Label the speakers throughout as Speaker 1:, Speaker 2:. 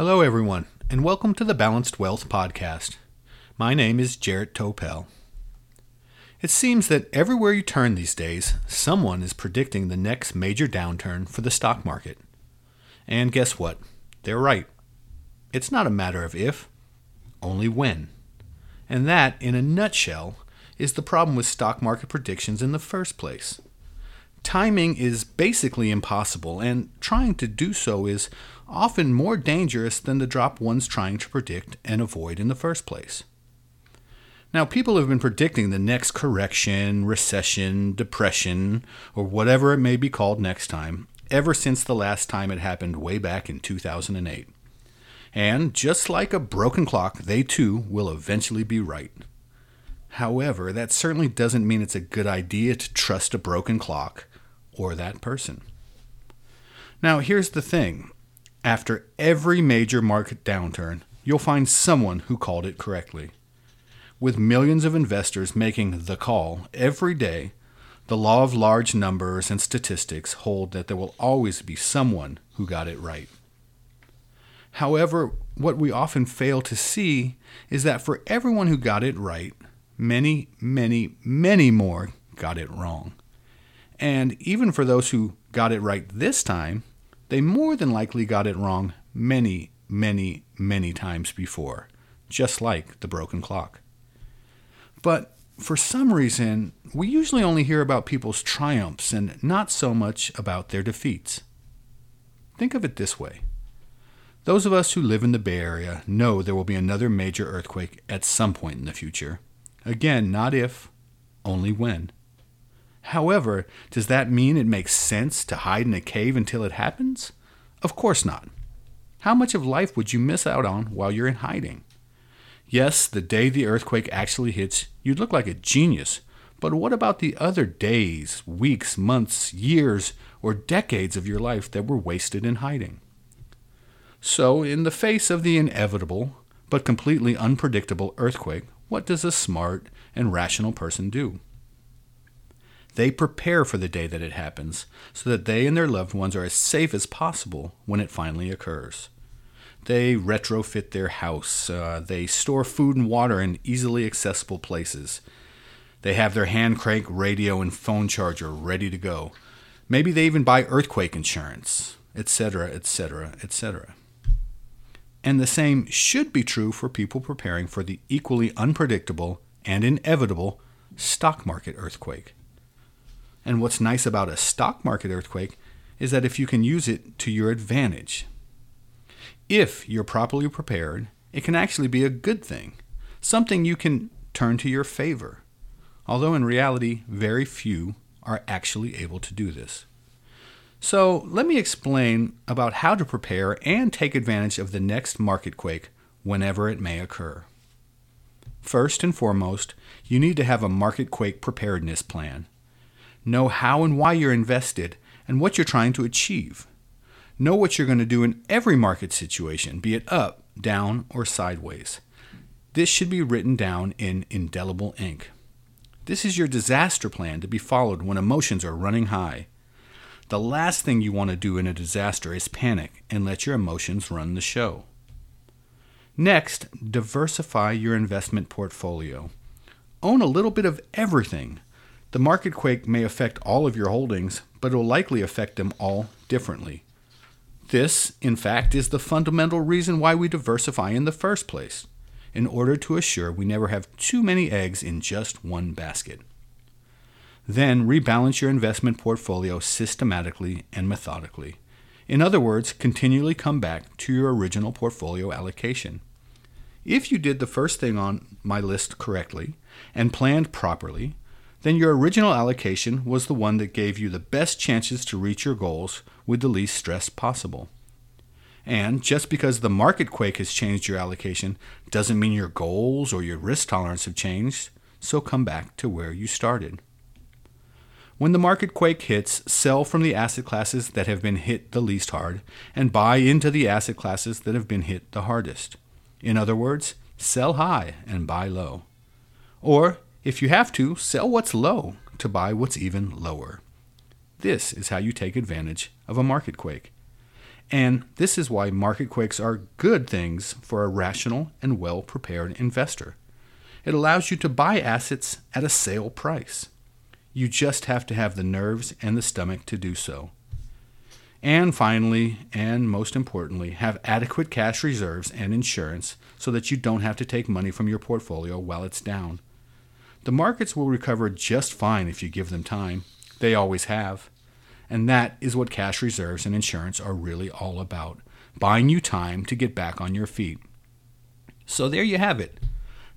Speaker 1: Hello, everyone, and welcome to the Balanced Wealth Podcast. My name is Jarrett Topel. It seems that everywhere you turn these days, someone is predicting the next major downturn for the stock market. And guess what? They're right. It's not a matter of if, only when. And that, in a nutshell, is the problem with stock market predictions in the first place. Timing is basically impossible, and trying to do so is often more dangerous than the drop one's trying to predict and avoid in the first place. Now, people have been predicting the next correction, recession, depression, or whatever it may be called next time, ever since the last time it happened way back in 2008. And just like a broken clock, they too will eventually be right. However, that certainly doesn't mean it's a good idea to trust a broken clock or that person. Now, here's the thing after every major market downturn, you'll find someone who called it correctly. With millions of investors making the call every day, the law of large numbers and statistics hold that there will always be someone who got it right. However, what we often fail to see is that for everyone who got it right, many, many, many more got it wrong. And even for those who got it right this time, they more than likely got it wrong many, many, many times before, just like the broken clock. But for some reason, we usually only hear about people's triumphs and not so much about their defeats. Think of it this way those of us who live in the Bay Area know there will be another major earthquake at some point in the future. Again, not if, only when. However, does that mean it makes sense to hide in a cave until it happens? Of course not. How much of life would you miss out on while you're in hiding? Yes, the day the earthquake actually hits, you'd look like a genius. But what about the other days, weeks, months, years, or decades of your life that were wasted in hiding? So, in the face of the inevitable, but completely unpredictable earthquake, what does a smart and rational person do? They prepare for the day that it happens so that they and their loved ones are as safe as possible when it finally occurs. They retrofit their house, uh, they store food and water in easily accessible places. They have their hand crank radio and phone charger ready to go. Maybe they even buy earthquake insurance, etc., etc., etc. And the same should be true for people preparing for the equally unpredictable and inevitable stock market earthquake. And what's nice about a stock market earthquake is that if you can use it to your advantage, if you're properly prepared, it can actually be a good thing, something you can turn to your favor. Although in reality, very few are actually able to do this. So, let me explain about how to prepare and take advantage of the next market quake whenever it may occur. First and foremost, you need to have a market quake preparedness plan. Know how and why you're invested and what you're trying to achieve. Know what you're going to do in every market situation, be it up, down, or sideways. This should be written down in indelible ink. This is your disaster plan to be followed when emotions are running high. The last thing you want to do in a disaster is panic and let your emotions run the show. Next, diversify your investment portfolio. Own a little bit of everything the market quake may affect all of your holdings, but it will likely affect them all differently. This, in fact, is the fundamental reason why we diversify in the first place, in order to assure we never have too many eggs in just one basket. Then rebalance your investment portfolio systematically and methodically. In other words, continually come back to your original portfolio allocation. If you did the first thing on my list correctly and planned properly, then your original allocation was the one that gave you the best chances to reach your goals with the least stress possible. And just because the market quake has changed your allocation doesn't mean your goals or your risk tolerance have changed, so come back to where you started. When the market quake hits, sell from the asset classes that have been hit the least hard and buy into the asset classes that have been hit the hardest. In other words, sell high and buy low. Or if you have to, sell what's low to buy what's even lower. This is how you take advantage of a market quake. And this is why market quakes are good things for a rational and well prepared investor. It allows you to buy assets at a sale price. You just have to have the nerves and the stomach to do so. And finally, and most importantly, have adequate cash reserves and insurance so that you don't have to take money from your portfolio while it's down. The markets will recover just fine if you give them time. They always have. And that is what cash reserves and insurance are really all about buying you time to get back on your feet. So there you have it.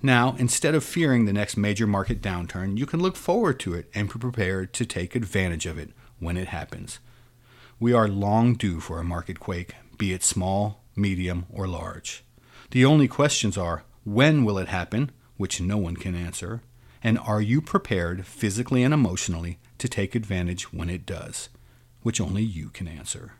Speaker 1: Now, instead of fearing the next major market downturn, you can look forward to it and be prepared to take advantage of it when it happens. We are long due for a market quake, be it small, medium, or large. The only questions are when will it happen, which no one can answer, and are you prepared physically and emotionally to take advantage when it does, which only you can answer.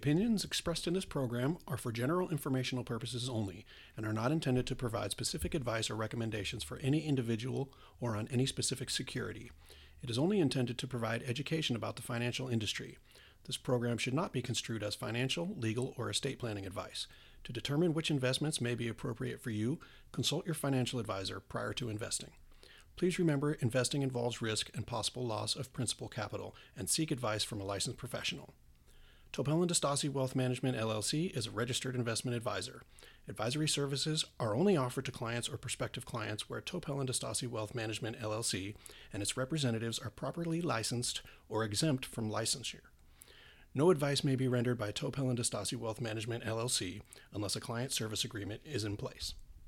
Speaker 2: Opinions expressed in this program are for general informational purposes only and are not intended to provide specific advice or recommendations for any individual or on any specific security. It is only intended to provide education about the financial industry. This program should not be construed as financial, legal, or estate planning advice. To determine which investments may be appropriate for you, consult your financial advisor prior to investing. Please remember investing involves risk and possible loss of principal capital and seek advice from a licensed professional. Topel and DiStasi Wealth Management LLC is a registered investment advisor. Advisory services are only offered to clients or prospective clients where Topel and DiStasi Wealth Management LLC and its representatives are properly licensed or exempt from licensure. No advice may be rendered by Topel and DiStasi Wealth Management LLC unless a client service agreement is in place.